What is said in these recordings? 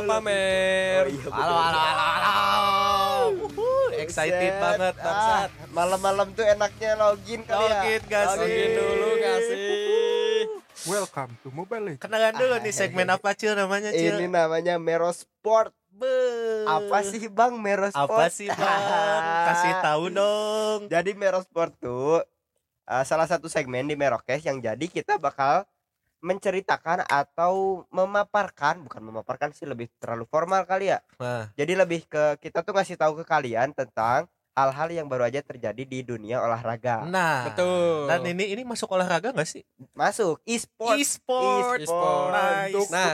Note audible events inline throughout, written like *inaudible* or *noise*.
Hola pamer. Oh, iya. Halo, halo, halo, halo. Uhuh, excited Buset. banget Ah. Malam-malam tuh enaknya login kali ya. Login gak sih? Login dulu gak sih? Welcome to Mobile Legends. Kenalan dulu nih segmen apa Cil namanya Cil? Ini namanya Mero Sport. Be. Apa sih Bang Mero Sport? Apa sih bang? Kasih tahu dong. Jadi Mero Sport tuh uh, salah satu segmen di Merokes yang jadi kita bakal menceritakan atau memaparkan, bukan memaparkan sih lebih terlalu formal kali ya. Nah, Jadi lebih ke kita tuh ngasih tahu ke kalian tentang hal-hal yang baru aja terjadi di dunia olahraga. nah. Betul. Dan ini ini masuk olahraga gak sih? Masuk e-sport. E-sport. E-sport. Nice. Untuk Nah,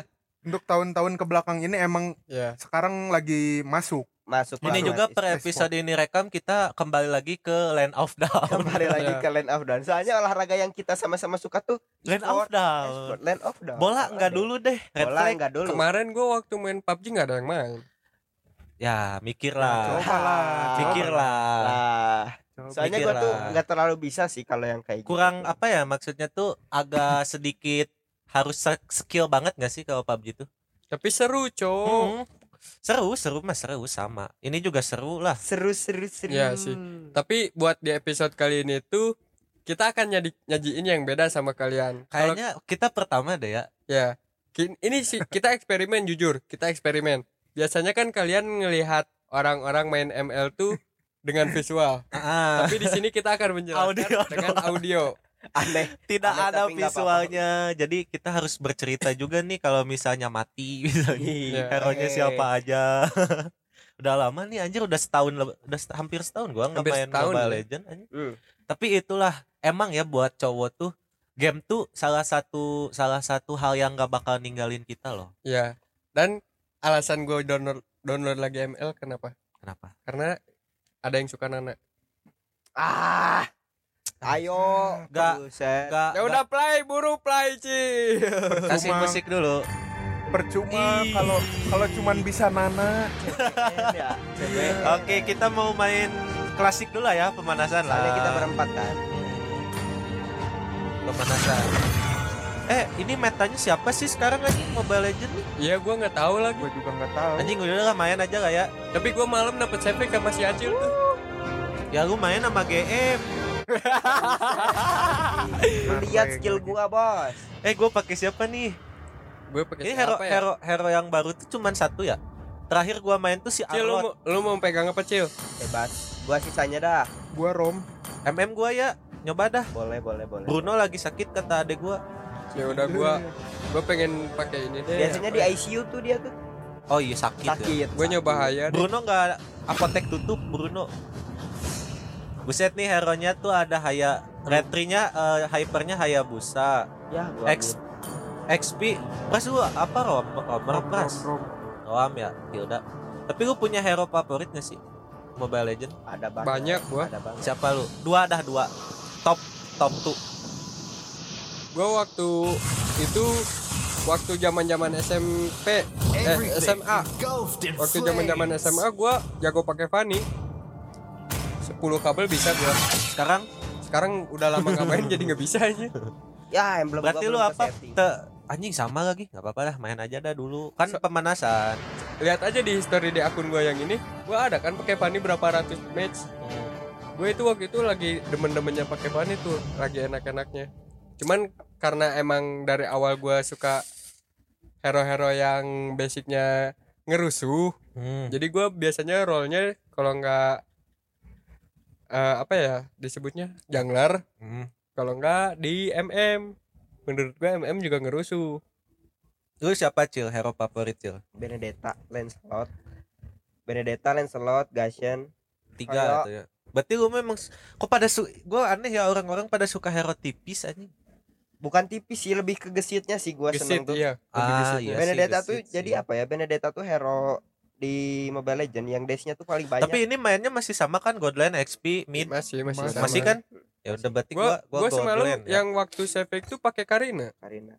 untuk tahun-tahun ke belakang ini emang ya. sekarang lagi masuk. Masuk. Ini juga per episode ini rekam kita kembali lagi ke Land of Down. kembali lagi *laughs* ke Land of Down. Soalnya olahraga yang kita sama-sama suka tuh Land of e-sport, Down. e-sport, Land of Down. Bola enggak Ada. dulu deh. Red Bola flag. enggak dulu. Kemarin gue waktu main PUBG nggak ada yang main. Ya, mikir lah. Coba lah. Soalnya gua tuh nggak terlalu bisa sih kalau yang kayak Kurang gitu. apa ya maksudnya tuh agak *laughs* sedikit harus skill banget gak sih kalau PUBG tuh? Tapi seru, cowok. Hmm. Seru, seru mas seru sama. Ini juga seru lah. Seru seru seru. Iya sih. Tapi buat di episode kali ini tuh kita akan nyaji nyajiin yang beda sama kalian. Kayaknya kita pertama deh ya. ya kin- ini sih kita eksperimen *laughs* jujur, kita eksperimen. Biasanya kan kalian ngelihat orang-orang main ML tuh dengan visual. *laughs* Ah, Tapi di sini kita akan menjelaskan Audio dengan doang. audio. Aneh. tidak Aneh, ada visualnya. Jadi kita harus bercerita juga nih kalau misalnya mati *laughs* misalnya. Iya. Hero-nya Eh. siapa aja. *laughs* udah lama nih anjir udah setahun udah hampir setahun gua nggak main setahun Mobile ya. Legend anjir. Hmm. Tapi itulah emang ya buat cowok tuh game tuh salah satu salah satu hal yang nggak bakal ninggalin kita loh. Ya. Dan alasan gue download download lagi ML kenapa? Kenapa? Karena ada yang suka Nana. Ah. Ayo. Buset. Gak, Ya udah play, buru play, Ci. kasih musik dulu. Percuma kalau kalau cuman bisa Nana. Ya. *laughs* Oke, kita mau main klasik dulu lah ya pemanasan lah. Soalnya kita berempat kan. Pemanasan. Eh, ini metanya siapa sih sekarang anjing Mobile Legend nih? Iya, gua nggak tahu lagi. Gue juga nggak tahu. Anjing udah lah main aja lah ya. Tapi gua malam dapet CV sama si Acil tuh. Ya lu main sama GM. *laughs* Lihat skill gua, Bos. Eh, gue pakai siapa nih? Gue pakai Ini hero siapa ya? hero hero yang baru tuh cuman satu ya. Terakhir gua main tuh si Cil, lu Arlot. lu mau pegang apa, Cil? Bebas. Gua sisanya dah. Gua Rom. MM gua ya. Nyoba dah. Boleh, boleh, boleh. Bruno lagi sakit kata adek gua. Ya udah gua gua pengen pakai ini deh. Biasanya di ICU tuh dia tuh Oh iya sakit. ya. sakit. Gue nyoba Haya deh. Bruno nggak apotek tutup Bruno. Buset nih hero-nya tuh ada Haya Retrinya eh, hypernya Hayabusa. Ya, gua X XP Pras lu apa Rom? Rom, Rom, Pras. Rom. Rom ya. Ya udah. Tapi lu punya hero favorit gak sih? Mobile Legend? ada banget. Banyak gua. Ada banget. Siapa lu? Dua dah dua. Top top tuh. Gua waktu itu waktu zaman-zaman SMP eh SMA. Waktu zaman-zaman SMA gua jago pakai Fanny. 10 kabel bisa gua. Sekarang Sekarang udah lama nggak main jadi nggak bisa aja. *laughs* Ya, emblem gua berarti belum lu apa? Te, anjing sama lagi. nggak apa-apa dah, main aja dah dulu. Kan pemanasan. Lihat aja di history di akun gua yang ini. Gua ada kan pakai Fanny berapa ratus match. Gue itu waktu itu lagi demen-demennya pakai Fanny tuh, lagi enak-enaknya. Cuman karena emang dari awal gua suka hero-hero yang basicnya ngerusuh, Hmm. jadi gua biasanya role-nya kalau nggak eh, apa ya disebutnya jungler, Hmm. kalau nggak di MM. Menurut gua MM juga ngerusuh. Lu siapa Cil? Hero favorit Cil? Benedetta, Lancelot. Benedetta, Lancelot, Gashen. Tiga Kayak- gitu ya. Berarti lu memang kok pada su gua aneh ya orang-orang pada suka hero tipis anjing. Bukan tipis sih, lebih ke gesitnya sih gua Gesit seneng tuh. iya. Ah, gesit. iya. Benedetta sih, tuh gesit jadi sih. apa ya? Benedetta tuh hero di Mobile Legend yang dash-nya tuh paling banyak. Tapi ini mainnya masih sama kan Godline XP mid Masih masih Masih sama. masih kan? Ya udah berarti Gua gua gua, gua, semalam Godland ya. yang waktu save tuh pakai Karina. Karina.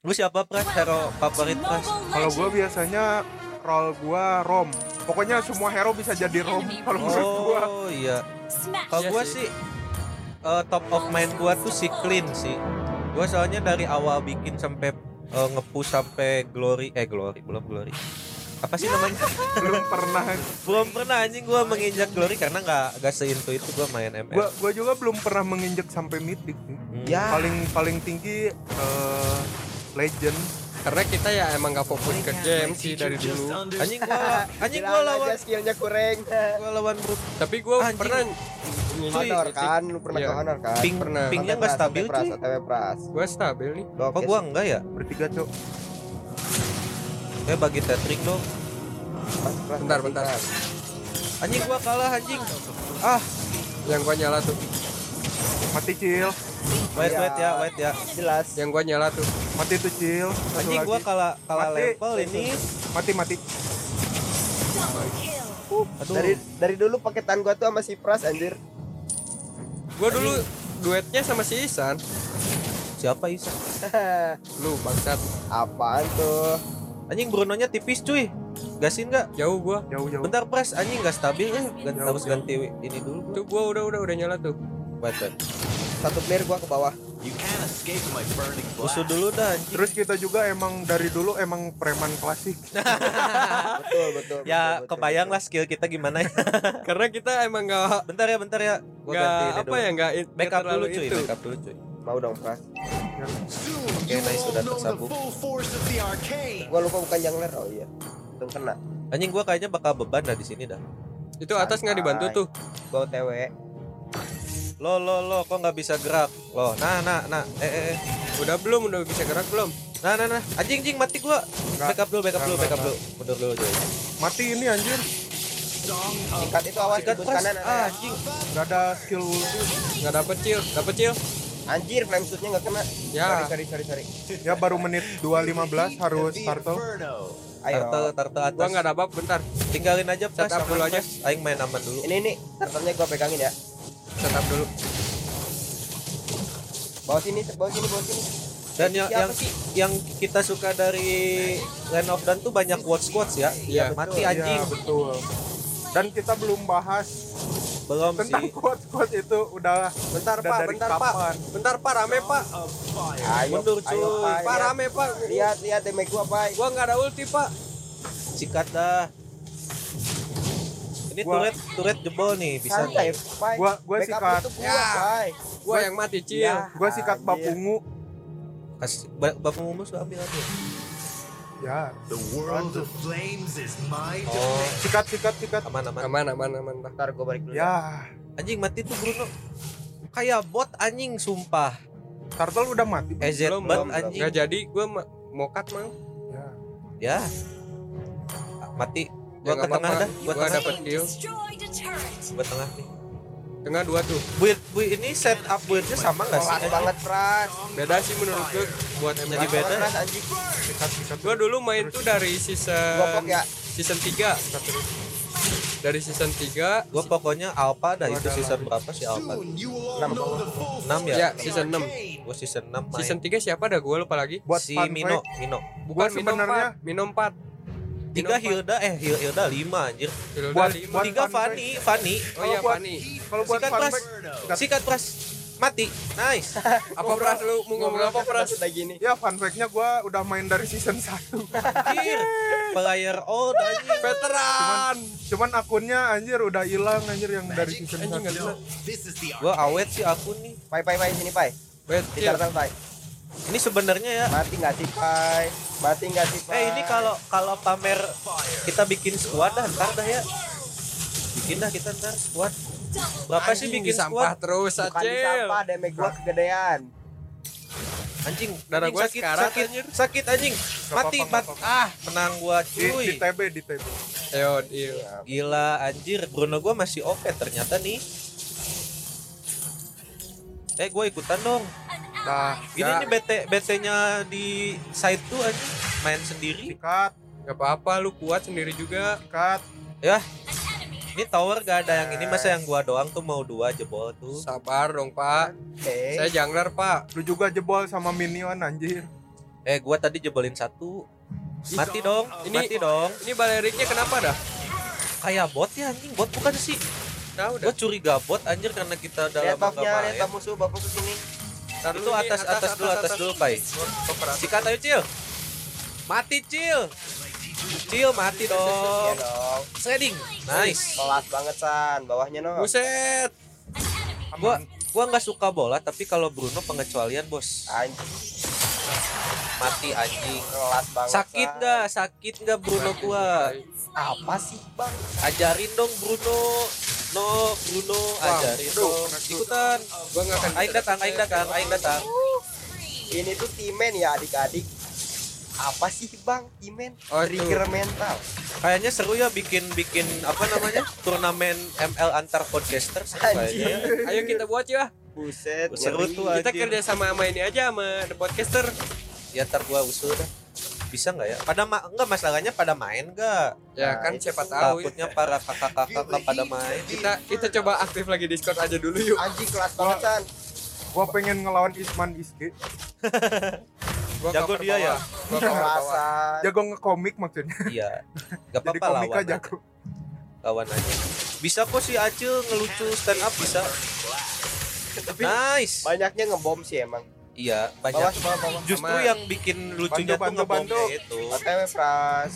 Lu siapa Pras? Hero favorit Pras? Kalau gua biasanya roll gua Rom. Pokoknya semua hero bisa jadi Rom kalau menurut gua. Oh iya. Kalau Iya gua sih. sih eh, top of mind gua tuh si Clean sih. Gua soalnya dari awal bikin sampai eh, nge-push sampai glory eh glory belum glory apa sih namanya? *laughs* Belum pernah. Belum pernah anjing. Gua menginjak glory karena nggak nggak seintu itu gua main ML gua gua juga belum pernah menginjak sampai mythic sih. Hmm. Ya. paling paling tinggi eh, legend karena kita ya emang gak fokus ke game sih dari dulu. anjing gua anjing gua lawan aja skillnya kurang. gua lawan bro. Tapi gue Anjing. pernah honor kan lu pernah Iya. ke honor kan? Ping pernah. pingnya nggak pras, stabil pras, cuy. pras. Gue stabil nih. Kok gua enggak ya? Bertiga cok eh bagi tetrik dong. Bentar, bentar. anjing gua kalah anjing. Ah yang gue nyala tuh. Mati cil. Wait Iya. wait ya wait ya. Jelas. Yang gue nyala tuh. Mati tuh cil. Satu anjing lagi. gua kalah kalah Mati. level ini. Mati mati. Aduh. Dari dari dulu paketan gua tuh sama si pras anjir. Gue dulu duetnya sama si Isan. Siapa Isa *laughs* lu bangsat. Apaan tuh anjing Bruno-nya tipis cuy. Gasin nggak? Jauh gue jauh jauh. Bentar pres. Anjing nggak stabil eh ganti, Jauh, harus ganti ini dulu. Gua. tuh gue udah udah udah nyala tuh. Wait satu player gua ke bawah. Musuh dulu dah anjing. Terus kita juga emang dari dulu emang preman klasik. *laughs* Betul betul ya betul, betul, kebayang betul. lah skill kita gimana ya. *laughs* Karena kita emang gak bentar ya bentar ya. Gua ini apa dulu. ya nggak backup dulu cuy itu. backup dulu cuy mau dong pras oke nice sudah tersambung. Gua lupa bukan jungler oh iya. Untung kena. Anjing gua kayaknya bakal beban dah di sini dah. Itu atas nggak dibantu tuh? Gua otw lo lo lo kok nggak bisa gerak? Lo nah nah nah. Eh eh, eh. udah belum udah bisa gerak belum? Nah nah nah. Anjing anjing mati gua. Backup dulu backup dulu backup dulu. Mundur dulu cuy mati ini anjir. Sikat itu awas sikat kanan ah, ada. anjing. Nggak ada skill ulti. Nggak dapet chill dapet chill anjir flame shootnya nggak kena. Ya. Sorry sorry sorry ya baru menit 2.15 harus turtle ayo. Turtle turtle atas. Gua nggak dapat bentar. Tinggalin aja Setup aman, dulu aja. Aing main aman dulu. Ini nih turtle-nya gua pegangin ya. Setup dulu. Bawa sini bawa sini bawa sini. Dan yang Siapa yang sih? yang kita suka dari Land of Dawn tuh banyak quotes quotes ya. Iya, mati anjing. Ya betul. Dan kita belum bahas belum tentang sih. quote quote itu udah bentar udah pak dari bentar pak. kapan? Bentar pak rame pak. Ayo Mundur, ayo cuy. pak. Pak lihat. rame pak. Lihat lihat damage gua pak. Gua nggak ada ulti pak. Sikat dah. Ini Gua- turret turret jebol nih bisa santai nih pak. Gua- gua Backup sikat. gua Ya. pak. Gua yang mati chill Ya. gua sikat Anjir. bab ungu. Kasih ba- bapak mumus ambil ambil ya The world of flames is my oh. sikat sikat sikat. Aman aman. Aman aman aman. Pak. ntar gua balik dulu ya. Anjing mati tuh Bruno. Kayak bot anjing sumpah. Turtle udah mati EZ Belum, bot belum, anjing. Nggak jadi gua ma- mau cut mau ya. Ya. Mati. Ya, gua ke tengah dah Gua tengah. gua tengah nih tengah dua tuh. Build build ini setup buildnya sama nggak sih? Kelas banget pras. Beda sih menurut gua buat Jadi ML beda. Anjing. Gua dulu main tuh dari season ya. season 3 dari season 3 gua pokoknya alpha dah itu season berapa sih alpha? Soon you will all Enam. know the full enam ya? Ya season 6 gua season 6 main. Season 3 siapa dah? Gua lupa lagi. Buat si Mino Mino. Bukan Gua sebenarnya- Mino 4 tiga Hilda eh Hil- Hilda lima anjir. Hilda Buat- 5 buat- tiga. Fanny Fanny oh iya Kalau buat- Fanny kalau buat Sikat, Pras. sikat. pras. Mati. Nice. *laughs* Apa pras lu? Mau ngomong apa pras? Udah gini. Ya fun fact-nya gua udah main dari season 1 anjir. Player old anjir. Veteran. Cuman akunnya anjir udah hilang anjir yang dari season Anjing, 1 nggak This is the gua awet sih akun nih. Pai pai pai sini pai. Wait turtle pai ini sebenarnya ya. Mati nggak sih pai? Mati nggak sih pai eh ini kalau kalau pamer kita bikin squad dah ntar dah ya. Bikin dah kita ntar squad. Berapa sih bikin di sampah squad terus bukan di acil sampah damage gua kegedean. Anjing Darah anjing gua sakit sekarat, sakit anjir. sakit anjing. Mati apa-apa, mat nggak ah menang gua di, di cuy TB di TB ayo iya gila anjir. Bruno gua masih OP ternyata nih. Eh gue ikutan dong nah Gini Ya. nih BT BT-nya di side tuh aja main sendiri. sikat Gak apa-apa lu kuat sendiri juga sikat Ya. Ini tower gak ada yang ini masa yang gua doang tuh mau dua jebol tuh. Sabar dong pak eh Saya jungler pak lu juga jebol sama minion anjir Eh gua tadi jebolin satu. Mati dong. Ini- Mati dong. Ini baleriknya kenapa dah? Kayak bot ya anjing, bot bukan sih. Nah Gua udah curiga bot anjir karena kita lihat lama main. buff musuh buff musuh sini Ntar Itu atas atas dulu atas dulu, Pai. Sikat ayo, Cil. Mati Cil. Cil mati Iya dong. Shredding. Nice. Kelas banget San, bawahnya no. Buset. Gua gua nggak suka bola tapi kalau Bruno pengecualian, Bos. Anjing, Mati anjing. kelas banget. Sakit nggak? Sakit nggak Bruno gua? Apa sih, Bang? Ajarin dong Bruno. No, Bruno, ajarin dong. Ikutan. Gua nggak akan. Aing datang, aing datang, aing datang. Ini tuh timen ya adik-adik. Apa sih, Bang? Timen? Oh, Trigger mental. Kayaknya seru ya bikin bikin apa namanya? Turnamen ML antar podcaster ya. Ayo kita buat ya. Buset, Seru tuh, Kita kerja sama sama ini aja sama The Podcaster. Ya ntar gua usul dah. Bisa nggak ya? Pada ma enggak masalahnya pada main nggak? Ya Nah, kan siapa tahu. Takutnya para kakak-kakak pada main. Kita kita coba aktif lagi Discord aja dulu yuk. Anjing kelas banget, San. Gua pengen ngelawan Isman Iske. Gua Jago dia ya? Gua. Kelasan. Jago ngekomik maksudnya. Iya. Gak Jadi apa-apa komika lawan aja. jago. Lawan aja. Bisa kok si Acil ngelucu stand up bisa. Nice. Banyaknya ngebom sih emang. Iya, Bawah, banyak. bawah, bawah. Justru Sama- yang bikin lucunya Bantu, tuh ngebomnya itu. OTW Pras.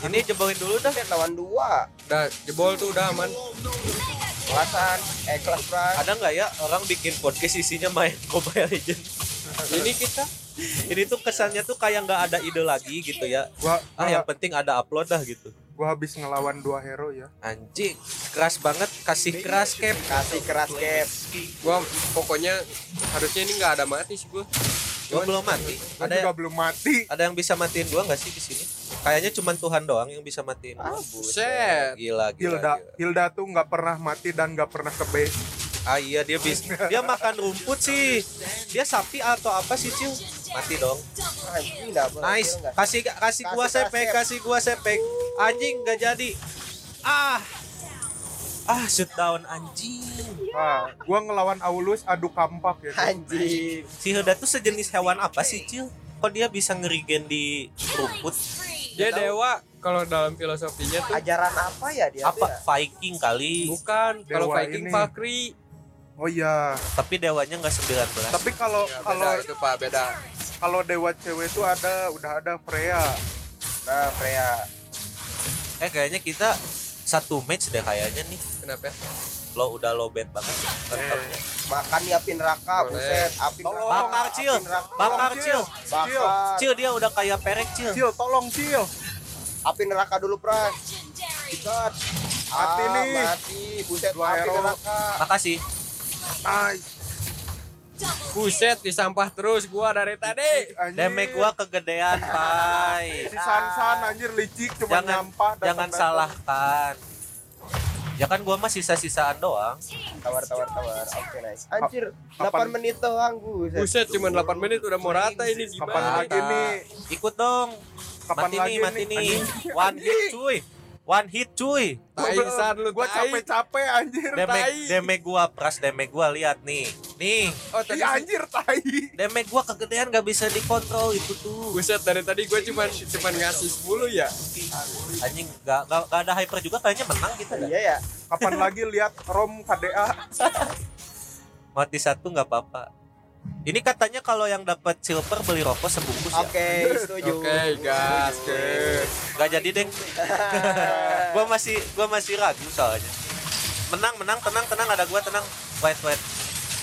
Ini jebolin dulu dah. Set lawan dua. Udah jebol tuh udah aman. Kelasan, eh kelas Pras. Ada nggak ya orang bikin podcast isinya main *laughs* Mobile Legends? Ini kita Ini tuh kesannya tuh kayak nggak ada ide lagi gitu ya. Gua Ah, yang penting ada upload dah gitu. Gua habis ngelawan dua hero ya. Anjing, keras banget kasih keras cap. Kasih keras cap. gua pokoknya harusnya ini nggak ada mati sih gua. Gua belum mati. Gua Ada juga yang, belum mati. ada yang bisa matiin gua nggak sih di sini? Kayaknya cuma Tuhan doang yang bisa matiin. Ah, Buset. Gila, gila. Hilda, gila. Hilda tuh nggak pernah mati dan nggak pernah ke base. Ah iya dia bis. Dia makan rumput sih. Dia sapi atau apa sih, Cil? Mati dong. Anjing dah berhasil Nice. nggak? Kasih kasih gua Kasih sepek, kasih. kasih gua sepek. Anjing nggak jadi. Ah. Ah, shoot down anjing. Ah, gua ngelawan Aulus adu kampak ya. Anjing. Si Hilda tuh sejenis hewan apa sih, Cil? Kok dia bisa ngerigen di rumput? Dia dewa kalau dalam filosofinya tuh Ajaran apa ya dia? tuh Apa ya? Viking kali? bukan kalau Viking ini. Oh iya. Tapi dewanya nggak 19. Tapi kalau Ya, kalau itu Pak, beda. Kalau dewa cewek tuh ada udah ada Freya. Nah, Freya. Eh kayaknya kita satu match deh kayaknya nih. Kenapa? ya? Lo udah low bet banget. Mantapnya. Makan api neraka, Boleh. buset. Api Tolong. neraka. Bakar, Cil. Bakar, Cil. Cil. Bakar. Cil dia udah kayak perek, Cil. Cil, tolong Cil. Api neraka dulu, Pras. Ikat. Mati Ah, nih. Mati. Buset, api neraka. Makasih. Nice. Buset di sampah terus gua dari tadi. Damage gua kegedean, Pai. Si San-san anjir licik cuma Jangan nyampah jangan datang. salahkan. Ya kan gua mah sisa-sisaan doang. Tawar, tawar, tawar. Oke, nice. Anjir, Kapan- 8 menit doang, buset. Buset cuma 8 menit udah mau rata ini Kapan gimana? lagi nih? Ikut dong. Kapan mati lagi nih, mati nih? nih. One hit, cuy. One hit, cuy. Tai san lu Gua capek-capek anjir. Damage, tai. damage gua, pras damage gua lihat nih. Nih, Oh tadi Iya anjir tai. damage gua kegedean gak bisa dikontrol itu tuh. Buset dari tadi gue cuman cuman ngasih 10 ya. Anjing gak, gak, gak ada hyper juga kayaknya menang gitu dah. Iya ya. Kapan lagi lihat Rom KDA? *laughs* Mati satu nggak apa-apa. Ini katanya kalau yang dapat silver beli rokok sebungkus ya. Oke, setuju. Oke gas ke. Gak jadi deng. *laughs* gua masih gua masih ragu soalnya. Menang menang tenang tenang ada gua tenang. Wait wait.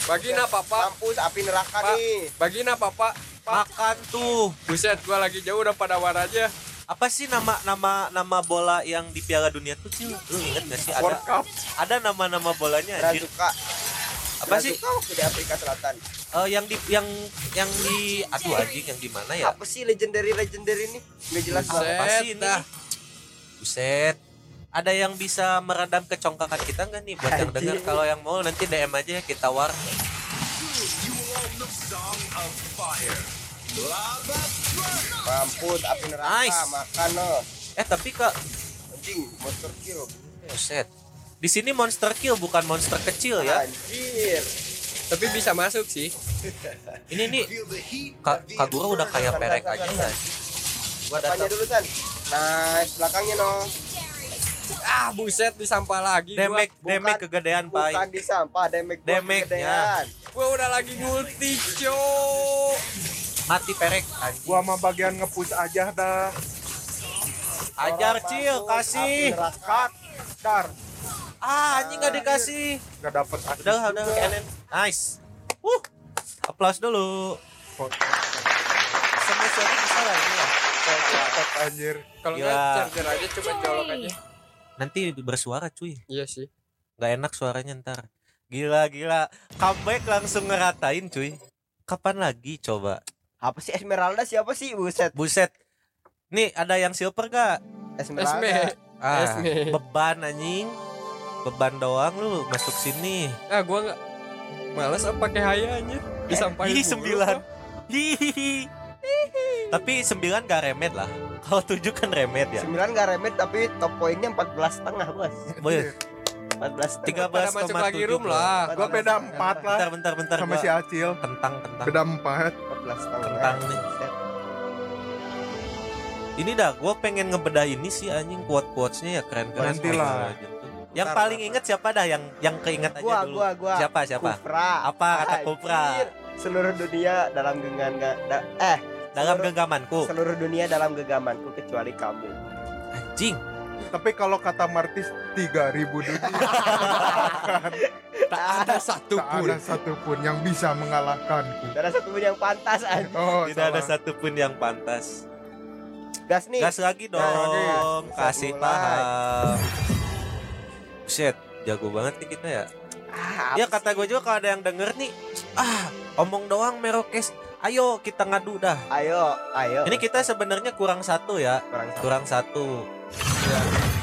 Bagiin apa pak? Mampus api neraka Pak. nih. Bagiin apa pak? Makan tuh. Buset gua lagi jauh udah pada war aja. Apa sih nama nama nama bola yang di Piala Dunia tuh Cil? Lu inget gak sih World ada Cup. ada nama-nama bolanya anjir. Apa sih? Di Afrika Selatan. Eh, yang di yang yang di aduh anjing yang di mana ya? Apa sih legendary legendary ini? Nggak jelas Buset. banget. Apa sih ini? dah. Buset. Ada yang bisa meredam kecongkakan kita nggak nih buat yang dengar? Kalau yang mau nanti DM aja ya kita war. Mampus api neraka. Nice. Makan no. Eh tapi kak, Anjing, monster kill. buset. Di sini monster kill bukan monster kecil ya. Anjir. Tapi bisa masuk sih. *laughs* Ini nih Ka Kagura udah kayak perek aja ya. san. Gua datang. dulu San. Nice, belakangnya no. Ah buset di sampah lagi gua. Damage, Bukan- damage kegedean pai. Bukan di sampah, damage gua Damage-nya. kegedean. Gua udah lagi multi cok. Mati perek anjing. Gua sama bagian ngepush aja dah. Ajar cil, kasih. Dar, Ah, anjing gak dikasih. gak dapet Udah, udah. juga. Nice. Wuh. Aplaus dulu. Semua suara bisa lah ini ya. Cepet anjir. Kalau nggak charger aja coba colok aja. Nanti bersuara cuy. Iya sih. Nggak enak suaranya ntar. Gila gila. Comeback langsung ngeratain cuy. Kapan lagi coba? Apa sih Esmeralda siapa sih? Buset. Buset. Nih ada yang silver gak? Esmeralda. Esme. Ah, Esme. beban anjing. Beban doang lu masuk sini. Ah gua nggak males apa pakai haya anjir. Disampahin Ih, mulu. sembilan. Hihihi. *laughs* Tapi sembilan gak remed lah. Kalau tujuh kan remed ya. 9 gak remit tapi top poinnya 14 setengah bos. Boy, 14 tiga Pada belas masuk lagi room lah. Gua beda 4 lah Bentar bentar bentar. sama gua si Acil. Kentang kentang. Beda 4. 14 setengah. Kentang nih. Ini dah, gue pengen ngebedah ini sih anjing quote quotesnya ya keren keren. Nanti lah. Yang paling inget siapa dah yang yang keinget aja Gua dulu. gua gua. Siapa siapa? Kupra. Apa kata Anjir. Kupra? Seluruh dunia dalam genggaman ga- da- eh Dalam seluruh- genggamanku. seluruh dunia dalam genggamanku kecuali kamu. Anjing. Tapi kalau kata Martis 3000 dunia *laughs* Tak ada satu tak pun. ada satupun yang bisa mengalahkanku. Tidak ada satu pun yang pantas anjir. Oh, Tidak ada salah. satupun yang pantas. Gas nih. Gas lagi dong. lagi. Kasih Mulai. paham. Buset, jago banget nih kita ya. Ah, Ya kata gue juga kalau ada yang denger nih, ah omong doang merokes. Ayo kita ngadu dah. Ayo, ayo. Ini kita sebenarnya kurang satu ya, kurang satu. kurang satu.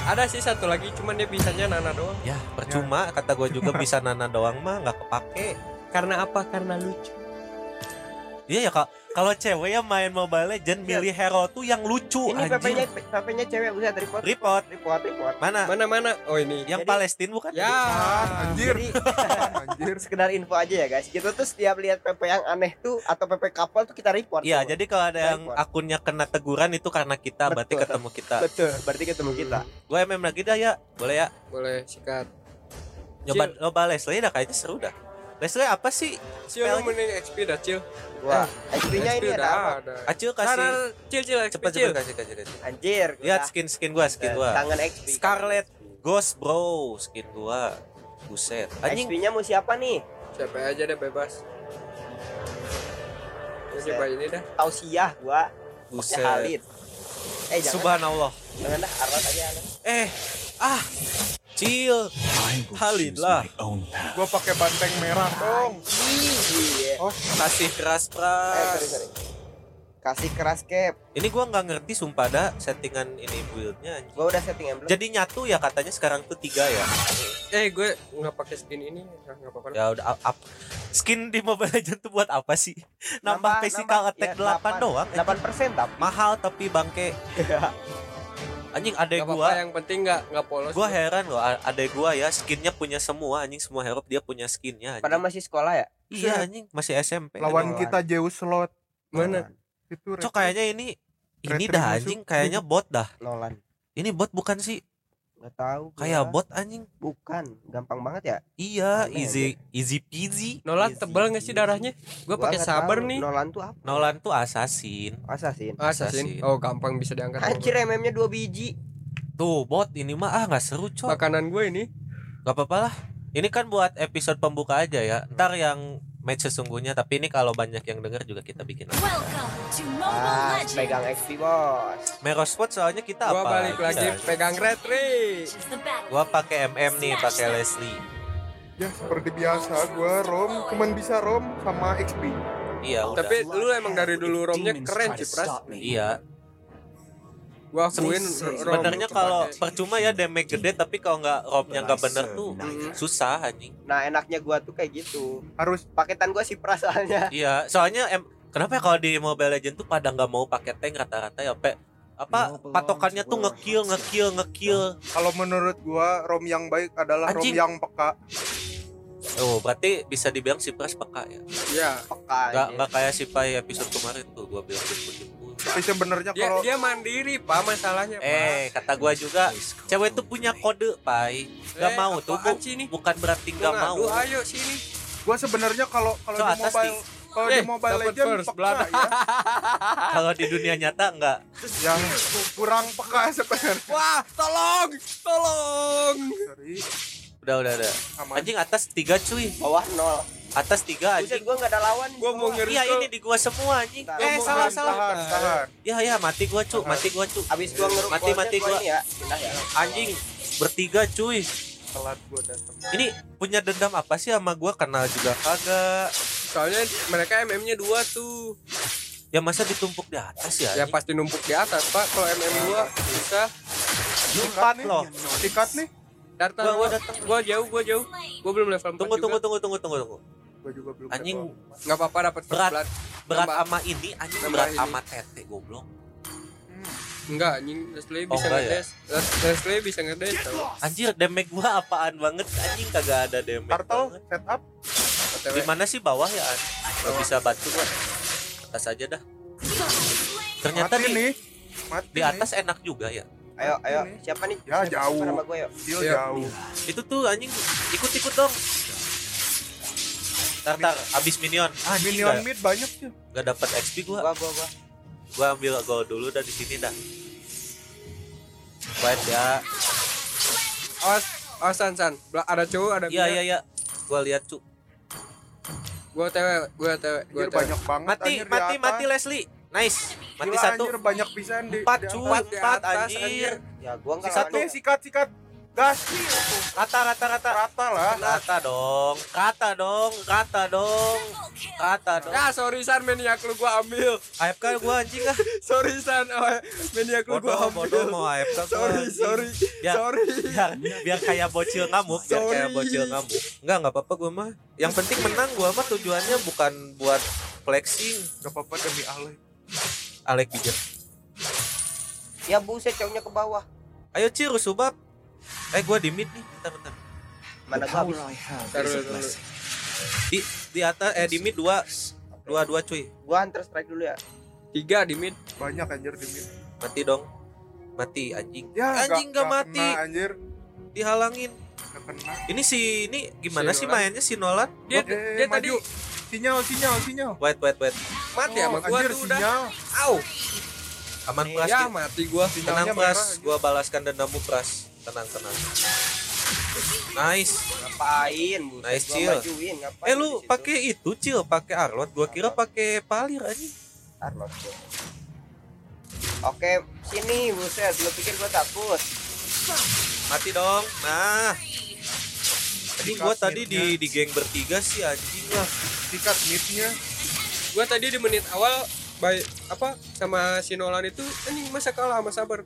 Ada sih satu lagi cuman dia bisanya Nana doang. Ya percuma kata gue juga *laughs* bisa nana doang mah nggak kepake. Karena apa? Karena lucu. Iya ya kak, kalau cewek yang main Mobile Legend milih hero tuh yang lucu Ini anjing. PP-nya PP-nya cewek buset report. Report report, report. mana? Mana mana? Oh ini. Yang Jadi- Palestina bukan? Ya. Ah, anjir. Jadi *laughs* Anjir. sekedar info aja ya guys. Kita tuh setiap lihat PP yang aneh tuh atau PP kapal tuh kita report. Iya, jadi kalau ada yang Report. akunnya kena teguran itu karena kita, berarti Betul. ketemu kita. betul. Berarti ketemu kita. Gue MM lagi dah ya, boleh ya? Boleh sikat. Nyoba Cil. nyoba Leslie dah kayaknya seru dah. Leslie apa sih? Cil lu mending XP dah Cil. Wah, XP-nya XP ini ada apa? ada. Acil Nah, nah, kasih nah, Cil Cil XP cepet Cil. cepet kasih kasih kasih. Anjir. Lihat skin skin gua, skin Eh, gua. Tangan XP. Scarlet Ghost Bro, skin gua. Buset. Anjing XP-nya mau siapa nih? Siapa aja deh bebas. Coba ini dah. Tausiah gua. Buset. Halid. Eh jangan. Subhanallah. Jangan dah Arwat aja. Eh, ah. Cil. I will Halid choose lah. my own path. Gua pakai banteng merah dong. Iya. Oh, Kasih keras Eh, sorry, pras. sorry. Kasih keras cap. Ini gua nggak ngerti sumpah dah settingan ini buildnya. Gua udah setting emblem. Jadi nyatu ya katanya sekarang tuh tiga ya. Eh gue nggak pakai skin ini. Nggak apa-apa. Ya udah up, up. Skin di Mobile Legends tuh buat apa sih? Nambah, Nambah- physical nambah, attack ya, 8 delapan. doang. 8% tapi. Mahal tapi bangke. Anjing adek apa-apa gua yang penting nggak nggak polos. Gua heran loh a- adek gua ya skinnya punya semua anjing semua hero dia punya skinnya anjing. Padahal masih sekolah ya? Iya anjing masih SMP. lawan Lawan. kita Zeus slot. Mana? Itu Cok kayaknya ini ini Retri dah anjing kayaknya bot dah. Nolan. Ini bot bukan sih? Nggak tahu. gua. Kayak bot anjing. Bukan, gampang banget ya. Iya, Aneh easy easy peasy. Nolan Easy, tebel nggak sih darahnya? Gue Gua pakai sabar tahu nih. Nolan tuh apa? Nolan tuh assassin. Assassin. Assassin. Assassin. Oh gampang bisa diangkat. Anjir MM-nya 2 biji. Tuh bot ini mah ah nggak seru cok. Makanan gue ini. Gak apa-apa lah. Ini kan buat episode pembuka aja ya. Ntar yang match sesungguhnya. Tapi ini kalau banyak yang denger juga kita bikin. Welcome to Mobile Ah, Legends. pegang XP bos. Merospot soalnya kita Gua apa? balik lagi Bisa. pegang retri. Gua pakai MM nih, pakai Leslie. Ya seperti biasa gua rom cuman bisa rom sama XP. Iya udah. Tapi lu emang dari dulu romnya keren sih pras. Iya. Gua akuin. Sebenarnya kalau percuma ya damage gede tapi kalau nggak romnya nggak bener tuh susah anjing. Nah, enaknya gua tuh kayak gitu. Harus Paketan gua si perasaannya. Iya, soalnya em kenapa ya kalau di Mobile Legend tuh pada nggak mau pakai tank rata-rata ya, Pe? Apa patokannya tuh ngekill, ngekill, ngekill. kalau menurut gua rom yang baik adalah Anjing. rom yang peka. Oh, berarti bisa dibilang si Pras peka ya. Iya. Peka. Nggak anjir. nggak kayak si Pai episode kemarin tuh gua bilang jemput-jemput. Tapi sebenarnya Dia kalau dia mandiri, Pak, masalahnya, Pak. Eh, kata gua juga cewek tuh punya kode, Pai. Nggak Eh, mau tuh, Bu. sih ini? Bukan berarti nggak mau. ayo sini. gua sebenarnya kalau kalau So, di mobile Kalau Eh, di Mobile Legends first peka blood. ya. *laughs* Kalau di dunia nyata enggak. Yang kurang peka sebenarnya. Wah, tolong, tolong. Sorry. Udah udah udah. Aman. Anjing atas tiga cuy. bawah nol Atas tiga anjing. gua nggak ada lawan Gua mau ngeri Iya ini di gua semua anjing. Bentar. Eh salah salah. Tahan, tahan. Ya ya mati gua cu, mati gua cu. abis gua ngeruk Mati, mati gua ini ya ya Anjing bertiga cuy. Telat gua datang. Ini punya dendam apa sih sama gua kenal juga kagak. Soalnya mereka MM-nya dua tuh. Ya masa ditumpuk di atas ya? Ya pasti numpuk di atas, Pak. Kalau MM dua bisa. Empat loh. Tikat nih. Datang Gua- gua, gua datang. gua jauh, gua jauh. Gua belum level 4 Tunggu tunggu juga. tunggu tunggu tunggu tunggu. Gua juga belum Anjing. Nggak apa-apa dapat Berat. blood. berat Nambah- sama ini anjing nambah berat ini. sama tete goblok. Enggak, anjing Leslie Oh, bisa ya? ngedes. Les- Leslie bisa ngedes tau. Anjir damage gua apaan banget anjing kagak ada damage. Turtle banget. setup. Di mana sih bawah ya? Gak bisa bantu gua. Atas aja dah. Ternyata Mati di, nih. Mati di atas enak juga ya. ayo ayo siapa nih Ya, Siapa jauh. sama gua yuk nih. Iya. jauh. Itu tuh anjing ikut-ikut dong. Tar tar abis minion. Anjing Minion mid banyak sih. gak dapat XP gua. gua gua gua Gua ambil gol dulu dah di sini dah. Buat ya. Awas, awas San San. Ada cowok, ada Iya iya iya. Gua lihat cu. Gua OTW, gua OTW, gua OTW. banyak banget Mati anjir mati mati Leslie. Nice. Mati Gila, satu. Anjir banyak pisan di Empat cuy, di empat anjir. anjir. ya gua nggak Satu. sikat sikat. Gas nih. Rata rata rata. Rata lah. Rata dong. Rata dong. Rata dong. Rata dong. Ya, sorry San, maniak lu gua ambil. AFK gua anjing ah. *laughs* Sorry San, oh, maniak lu gua Bodoh bodoh ambil. mau AFK Sorry, sorry. Ya. Sorry. biar biar kayak bocil ngamuk biar kayak Sorry. bocil ngamuk enggak enggak apa-apa gua mah yang penting menang gua mah tujuannya bukan buat flexing Gak apa-apa demi Allah. Alek bijak ya buset cowoknya ke bawah ayo Cir subab eh gua di mid nih bentar bentar mana gua habis Taruh dulu. di di atas eh di mid dua dua dua cuy gua hunter strike dulu ya Tiga di mid. Banyak anjir di mid. mati dong mati anjing Ya, anjing gak nggak mati kena, anjir. dihalangin Gak kena. ini si ini gimana Si sih Nolan. mainnya si Nolan Dia, Eh, dia tadi maju. Sinyal, sinyal, sinyal. wait wait wait mati Oh, sama gua anjir, tuh udah. sinyal. Au. aman pras Ya mati gua. tenang Sinyalnya pras merah, anjir. gua balaskan dendammu pras tenang tenang nice ngapain buset Nice, Cil. majuin ngapain Eh lu pakai itu cil, pakai Arlot. Gua kira pakai Palir aja. Arnold gua. oke sini buset lu pikir gua takut Mati dong. Nah, tadi gua tadi di di geng bertiga sih anjing lah. Sikat midnya. Gua tadi di menit awal by apa sama si Nolan itu anjing masa kalah sama Sabar.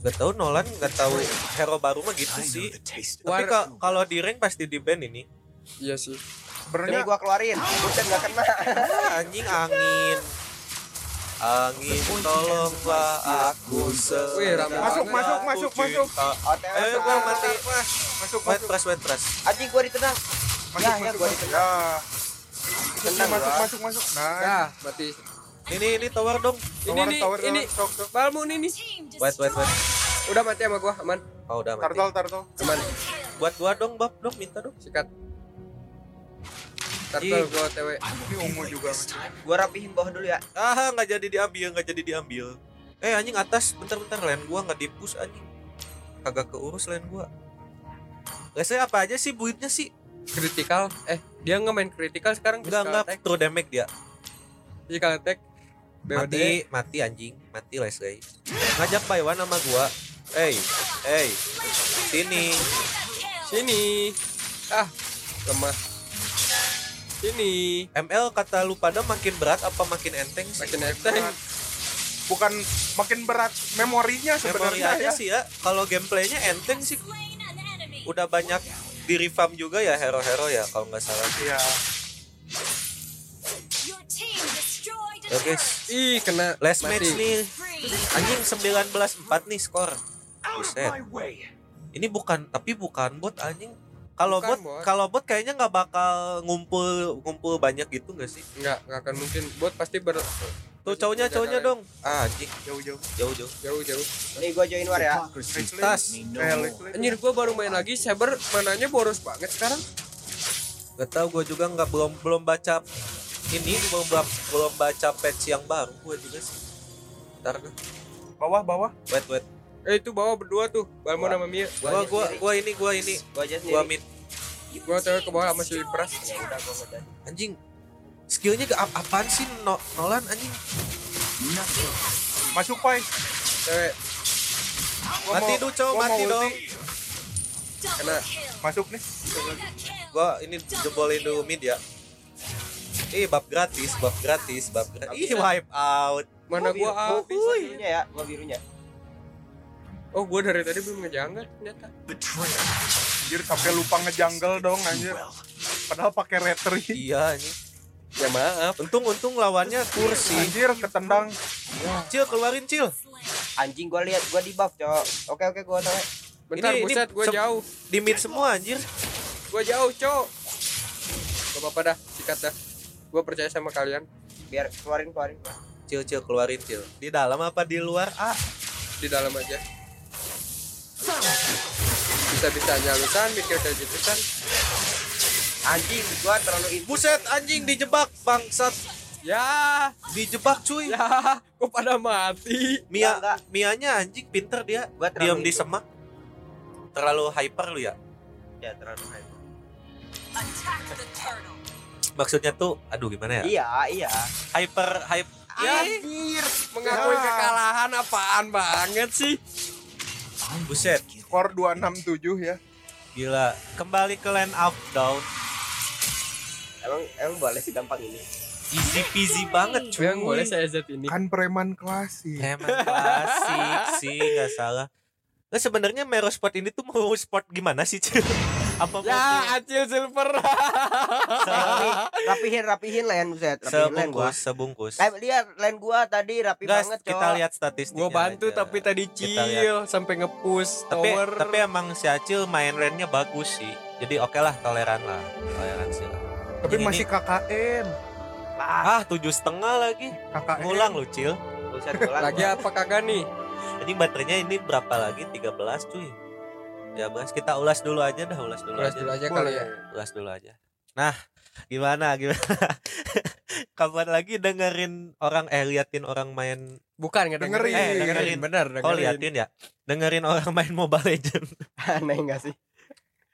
Gak tahu Nolan, gak tahu hero baru mah gitu sih. Tapi kalau di rank pasti di ban ini. Iya sih. Sebenarnya gua keluarin buset nggak kena *laughs* anjing angin. Angin tolonglah aku rame Masuk, masuk, masuk, masuk. Eh, masuk, gua masuk, mati. masuk. masuk, masuk. press, wait press. anjing gua ditendang Masuk, Ya, ya, masuk, gua masuk. ditendang. Ya. Masuk, masuk, masuk. Nah, Ya, mati. Ini ini tower dong. Ini tower, ini tower, sok. Balmu nih. Wait, wait, wait. Udah mati sama gua, aman. Oh, udah mati. Turtle, turtle. Aman. Buat gua dong, Bob, dong minta dong. Sikat. Turtle Ih. gua OTW. Ini ungu juga. gua rapihin bawah dulu ya Ah, nggak jadi diambil, nggak jadi diambil. Eh, anjing atas, bentar-bentar lane gua nggak dipus anjing. Kagak keurus lane gua. Biasanya apa aja sih buitnya sih? Critical. Eh, dia nggak main critical sekarang Enggak, enggak true damage dia. Physical attack. BOD. Mati, mati anjing, mati Leslie. Ngajak Paiwan sama gua. Hey, hey. Sini. Sini. Ah, lemah. Sini. ML kata lu pada makin berat apa makin enteng sih? Makin enteng. Bukan makin berat memorinya Memori sebenarnya aja ya. sih ya. Kalau gameplaynya enteng sih. Udah banyak di revamp juga ya hero-hero ya kalau nggak salah. Iya. Ya guys, Ih, kena. last Mati. match nih. Anjing 19-4 nih skor. Buset. Ini bukan tapi bukan bot anjing. Kalau bot, bot. kalau bot kayaknya nggak bakal ngumpul ngumpul banyak gitu nggak sih? Enggak, enggak akan mungkin. Bot pasti ber Tuh cowoknya cowoknya dong. Ah, anjing Jauh-jauh. jauh jauh. jauh jauh. nih gua join war ya Tas. Anjir gua baru main lagi Saber mananya boros banget sekarang. Gak tau gue juga nggak belum belum baca ini belum belum baca patch yang baru gue juga sih ntar dah. Bawah bawah. wait wait Eh itu bawa berdua tuh, Balmon Gua- sama Mia. gua gua gua ini gua ini Gua aja gua mid Gua tahu ke bawah sama si Pras. Ya udah gua mau jadi. anjing skillnya gak ap apaan sih no Nolan anjing Masuk pai. Cewek, Gua mati dulu cowok mati ulti. dong kena. Masuk nih. gua ini jebolin dulu mid ya Ih, bab gratis, bab gratis, bab gratis. Ih, wipe out. Mana gua gua habis. birunya ya, gua birunya. Oh, gua dari tadi belum ngejanggal ternyata. Anjir sampai lupa ngejungle dong anjir. Padahal pakai retri. Iya, ini. Ya maaf. Untung untung lawannya kursi. Anjir ketendang. Cil keluarin Cil. Anjing gua lihat gua di buff, Cok. Oke oke gua tahu. Bentar, Ini- ini buset, gua jauh. Di mid semua anjir. Gua jauh, Cok. Gak apa-apa dah, sikat dah. Gua percaya sama kalian. Biar keluarin keluarin. Cil Cil keluarin Cil. Di dalam apa di luar? Ah, Di dalam aja. Bisa-bisanya lu kan mikir kayak gitu kan. Anjing, gua terlalu buset anjing dijebak bangsat. Ya, Dijebak cuy. ya, kok pada mati. Mia Enggak, Mianya anjing pinter dia. Gua Diam di semak. Terlalu hyper lu ya. Ya terlalu hype. Maksudnya tuh aduh gimana ya? Iya, iya. Hyper hype ya Anjir, mengakui Ya. kekalahan apaan banget sih? buset Skor 267 ya. gila kembali ke land up down Emang emang boleh sih gampang ini. easy peasy banget cuy Yang boleh saya zat ini. Kan preman klasik. emang klasik sih nggak salah Nah sebenarnya Mero Sport ini tuh mau sport gimana sih cuy? Apa Ya, Acil Silver. Rapi, rapihin rapihin lain buset, rapihin lain gua. sebungkus sebungkus Eh, lihat lain gua tadi rapi Guys, banget, Cok. kita lihat statistiknya Gua bantu aja. tapi tadi Cil sampai nge-push tapi tower. tapi emang si Acil main lane-nya bagus sih jadi oke lah toleran lah toleransi lah Tapi Ini- masih KKN. ah tujuh setengah lagi KKN. ngulang lu Cil Buset ulang. lagi apa kagak nih? Jadi baterainya ini berapa lagi? 13 cuy. Ya bahas kita ulas dulu aja dah, ulas dulu Ulas aja. dulu aja Boleh. kali ya. Ulas dulu aja. Nah, gimana gimana? *laughs* Kapan lagi dengerin orang eh liatin orang main Bukan nggak Dengerin. dengerin. Eh, dengerin. bener Oh dengerin. liatin ya. Dengerin orang main Mobile Legend. *laughs* Aneh enggak sih?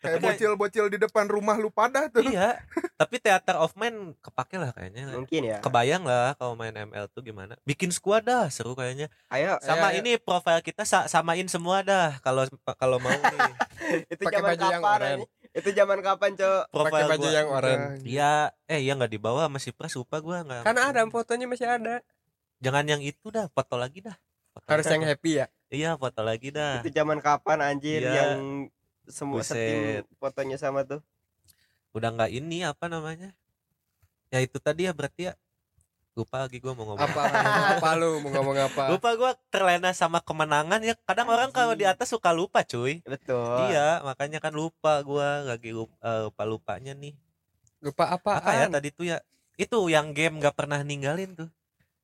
Kayak bocil-bocil di depan rumah lu pada tuh. iya. Tapi Theater of Mind kepake lah kayaknya. Mungkin ya. Kebayang lah kalau main ML tuh gimana. Bikin squad dah, seru kayaknya. Ayo, Sama Ayo, ayo. ini profil kita sa- samain semua dah kalau kalau mau nih. *laughs* itu Pakai zaman yang kapan? oranye. ini? Itu zaman kapan, Cok? Pakai baju gua. yang oranye. Iya, eh iya nggak dibawa masih pras lupa gua nggak. Kan ada fotonya masih ada. Jangan yang itu dah, foto lagi dah. Foto Harus lagi. yang happy ya. Iya, foto lagi dah. Itu zaman kapan anjir Iya. yang semua Buset. setim fotonya sama tuh. Udah nggak ini apa namanya? Ya itu tadi ya berarti ya. Lupa lagi gua mau ngomong. Apa apa lu mau ngomong apa? *laughs* Lupa gua terlena sama kemenangan ya. Kadang orang kalau di atas suka lupa, cuy. Betul. Iya, makanya kan lupa gua lagi lupa, lupa lupanya nih. Lupa apa? Apa ya tadi tuh ya? Itu yang game nggak pernah ninggalin tuh.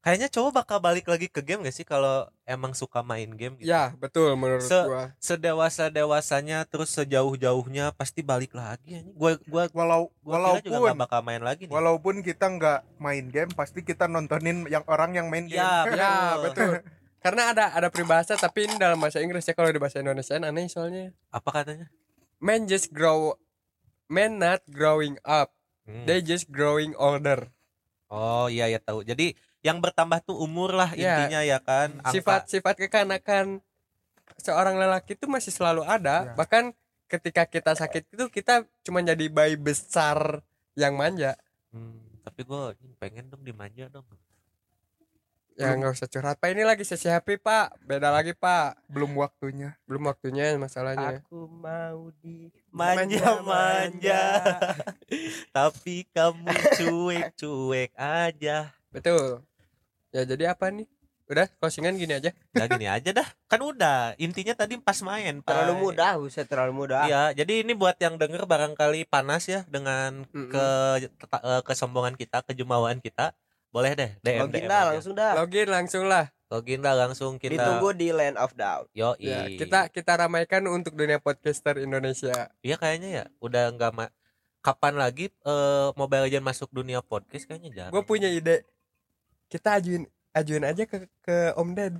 Kayaknya cowok bakal balik lagi ke game gak sih kalau emang suka main game gitu. Ya, betul menurut Se- gua. sedewasa dewasanya terus sejauh jauhnya pasti balik lagi. Gua gua Walau gua kira juga walaupun gak bakal main lagi nih. walaupun kita nggak main game, pasti kita nontonin yang orang yang main game. Ya, *laughs* Ya, betul. Karena ada ada peribahasa tapi ini dalam bahasa Inggris ya kalau di bahasa Indonesia aneh soalnya. Apa katanya? Men just grow men not growing up. Hmm. They just growing older. Oh iya ya tahu. Jadi yang bertambah tuh umur lah Ya. intinya ya kan. Sifat-sifat kekanakan seorang lelaki itu masih selalu ada. Ya. Bahkan ketika kita sakit itu kita cuma jadi bayi besar yang manja. Hmm, tapi gua pengen dong dimanja dong. Ya nggak usah curhat Pak ini lagi sesi happy Pak Beda lagi Pak Belum waktunya. Belum waktunya masalahnya Aku mau di Manja-manja. *laughs* tapi kamu cuek-cuek aja. Betul Ya jadi apa nih Udah closingan gini aja Udah gini aja dah. Kan udah. Intinya tadi pas main. terlalu Pak. mudah, buset terlalu mudah. Iya, jadi ini buat yang denger barangkali panas ya dengan Mm-mm. ke teta- eh, kesombongan kita, kejumawaan kita. Boleh deh DM Login DM dah aja. langsung dah. Login langsung lah Login dah langsung kita. Ditunggu di Land of Doubt. Yo, ya, Kita kita ramaikan untuk dunia podcaster Indonesia Iya kayaknya ya udah nggak ma- kapan lagi eh, Mobile Legends masuk dunia podcast kayaknya jarang. gue punya ide kita ajuin ajuin aja ke ke Om Ded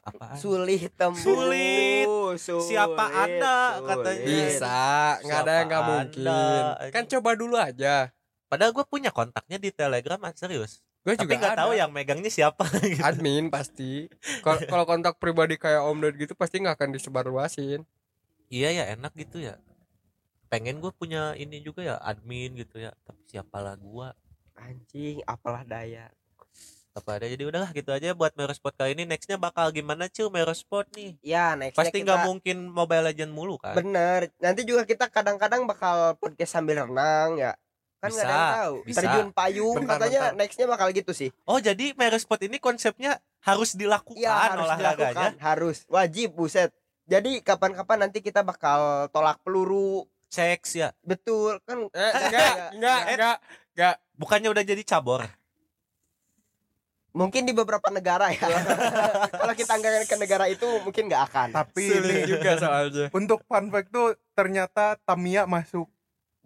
apaan? Sulit tembus. Sulit. sulit, Siapa Anda, katanya. bisa nggak ada yang nggak mungkin Anda, kan coba dulu aja Padahal gue punya kontaknya di Telegram ah, serius. gue Tapi juga nggak tahu yang megangnya siapa gitu. *laughs* admin pasti Kal- kalau kontak pribadi kayak Om Ded gitu pasti nggak akan disebarluasin Iya ya enak gitu ya. Pengen gue punya ini juga ya admin gitu ya. Tapi siapalah gua Anjing, apalah daya. Apa ada jadi udahlah gitu aja buat Merosport kali ini nextnya bakal gimana cuy Merosport nih Ya, next pasti nggak mungkin Mobile Legend mulu kan Bener. Nanti juga kita kadang-kadang bakal podcast sambil renang ya. Kan nggak ada yang tahu. bisa. Terjun payung Bentar, katanya bentar. nextnya bakal gitu sih. oh jadi Merosport ini konsepnya harus dilakukan Iya harus olahraganya dilakukan, harus wajib buset. Jadi kapan-kapan nanti kita bakal tolak peluru. seks ya Betul kan? eh, *laughs* enggak enggak enggak enggak bukannya udah jadi cabor Mungkin di beberapa negara ya. *laughs* Kalau kita nggak ke negara itu mungkin nggak akan. Tapi sulit ini, juga soalnya untuk fun fact tuh ternyata Tamiya masuk.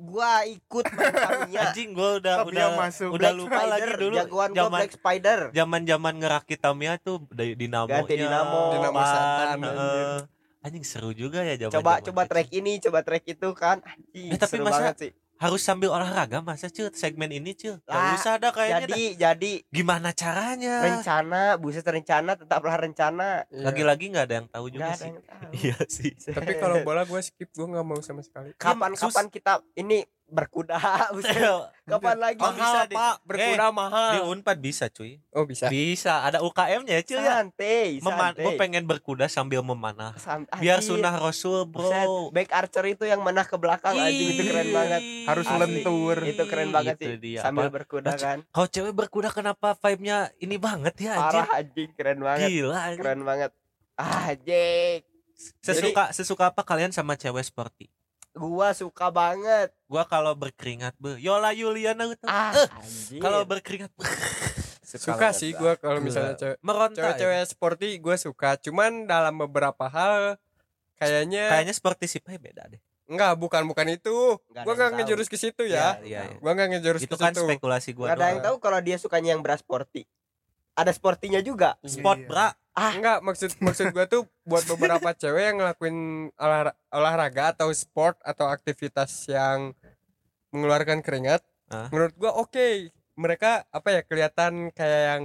Gua ikut main Tamiya. anjing gue udah Tamiya udah masuk. udah Black lupa Spider, lagi dulu jagoan gua zaman Black Spider. zaman zaman ngerakit Tamiya tuh dari Dinamo Ganti Dinamo. Dinamo setan, heeh. anjing seru juga ya zaman Coba coba track ini, coba track itu kan. Anjing, Eh, tapi seru masa- banget sih. Harus sambil olahraga masa cuy segmen ini cuy Gak Lah, usah ada kayaknya dah. Jadi jadi gimana caranya rencana, buset rencana tetaplah rencana. Iya. lagi-lagi nggak ada yang tahu juga ada sih *laughs* tahu. iya sih tapi kalau bola gue skip gue nggak mau sama sekali Kapan-kapan kita ini berkuda. *laughs* Kapan lagi? Oh, bisa di- berkuda di mahal Unpad bisa cuy oh bisa bisa ada UKM-nya ya cuy ya Santai, Meman santai. gue pengen berkuda sambil memanah Santai. biar Anjing, sunnah rasul buset. bro Back archer itu yang menah ke belakang anjing itu keren banget. Harus Asli. lentur. Itu keren banget Itu sih. dia. Sambil Apa- berkuda kan. kalau cewek berkuda kenapa vibe-nya ini banget ya anjir Parah anjing, keren banget. gila anjir. Keren banget. Ah, Jake. sesuka sesuka apa kalian sama cewek sporty Gua suka banget. gua kalau berkeringat be Yola Yuliana gitu Ah, Eh, anjing. kalau berkeringat *laughs* suka banget sih gua. gue kalau misalnya cewek meronta ya. cewek-cewek sporty gue suka cuman dalam beberapa hal kayaknya kayaknya sporty sih beda deh enggak bukan bukan itu Nggak ada gue yang nggak tahu. ngejurus ke situ ya iya, iya. gue nggak ngejurus itu ke kan situ spekulasi gua Nggak ada yang tahu kalau dia sukanya yang beras sporty. Ada sportinya juga. sport Iya. Bra enggak maksud maksud gue tuh buat beberapa *laughs* cewek yang ngelakuin olah- olahraga atau sport atau aktivitas yang mengeluarkan keringat Ah. menurut gue oke mereka apa ya kelihatan kayak yang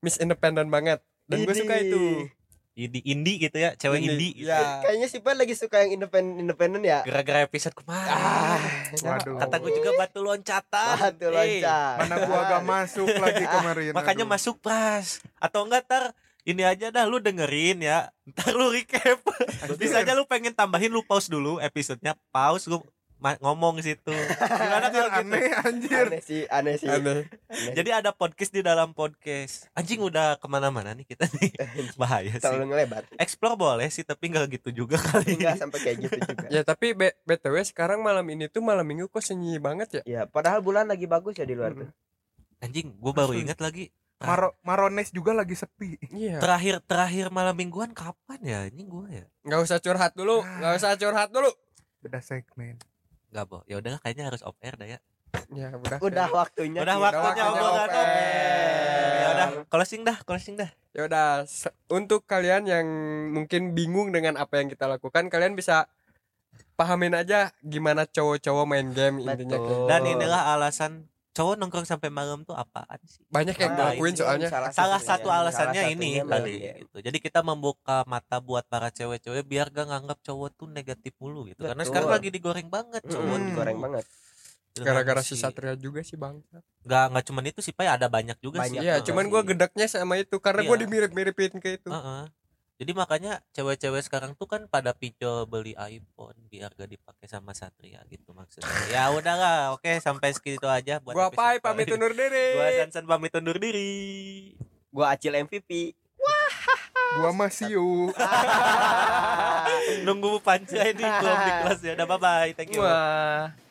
Miss Independent banget dan gue suka itu indie indie gitu ya cewek Indie, indie gitu. ya. Kayaknya si Pan lagi suka yang independen independen ya. gara-gara episode kemarin ah Waduh. kata gue juga batu loncatan Batu Eh, loncat. Mana gua gak masuk lagi kemarin. makanya aduh. masuk pas atau enggak tar ini aja dah lu dengerin ya. *laughs* Ntar lu recap. Bisa aja lu pengen tambahin lu pause dulu episodenya pause lu ma- ngomong situ. Gimana *laughs* kalau gitu? Aneh anjir. Aneh sih, aneh sih. aneh. Aneh. jadi ada podcast di dalam podcast. Anjing udah ke mana-mana nih kita nih. *laughs* Bahaya terlalu sih ngelebar. explore boleh sih tapi nggak gitu juga kali Enggak sampai kayak gitu juga. ya tapi B- btw sekarang malam ini tuh malam minggu kok sunyi banget ya? Ya, padahal bulan lagi bagus ya di luar tuh. anjing gue baru ingat lagi Maro Marones juga lagi sepi. iya. Terakhir terakhir malam mingguan kapan ya ini gue ya? Nggak usah curhat dulu nggak usah curhat dulu. Beda segmen. nggak boh ya udah kayaknya harus off air dah ya. Ya udah. Udah waktunya. udah waktunya waktunya obrolan off air. ya udah closing dah closing dah. Ya udah untuk kalian yang mungkin bingung dengan apa yang kita lakukan kalian bisa pahamin aja gimana cowok-cowok main game intinya. Betul. dan inilah alasan cowok nongkrong sampai malam tuh apaan sih banyak yang Nah, ngelakuin soalnya salah salah satu alasannya Salah ini kali game. gitu jadi kita membuka mata buat para cewek-cewek biar gak nganggap cowok tuh negatif mulu gitu karena Betul. sekarang lagi digoreng banget cowok Hmm. digoreng banget. gara-gara si Satria juga sih bang nggak nggak cuman itu sih pak ada banyak juga Banyak sih iya cuman gua gedeknya sama itu karena gua Iya. dimirip-miripin ke itu Heeh. Jadi makanya cewek-cewek sekarang tuh kan pada pinjol beli iPhone biar gak dipakai sama Satria gitu maksudnya. Ya udahlah, oke sampai segitu aja buat gua Pai pamit undur diri Gua Sansan pamit undur diri. Gua Acil MVP. Gua masih *laughs* yuk. Nunggu panca ini belum di kelas ya. Udah bye bye. Thank you. wah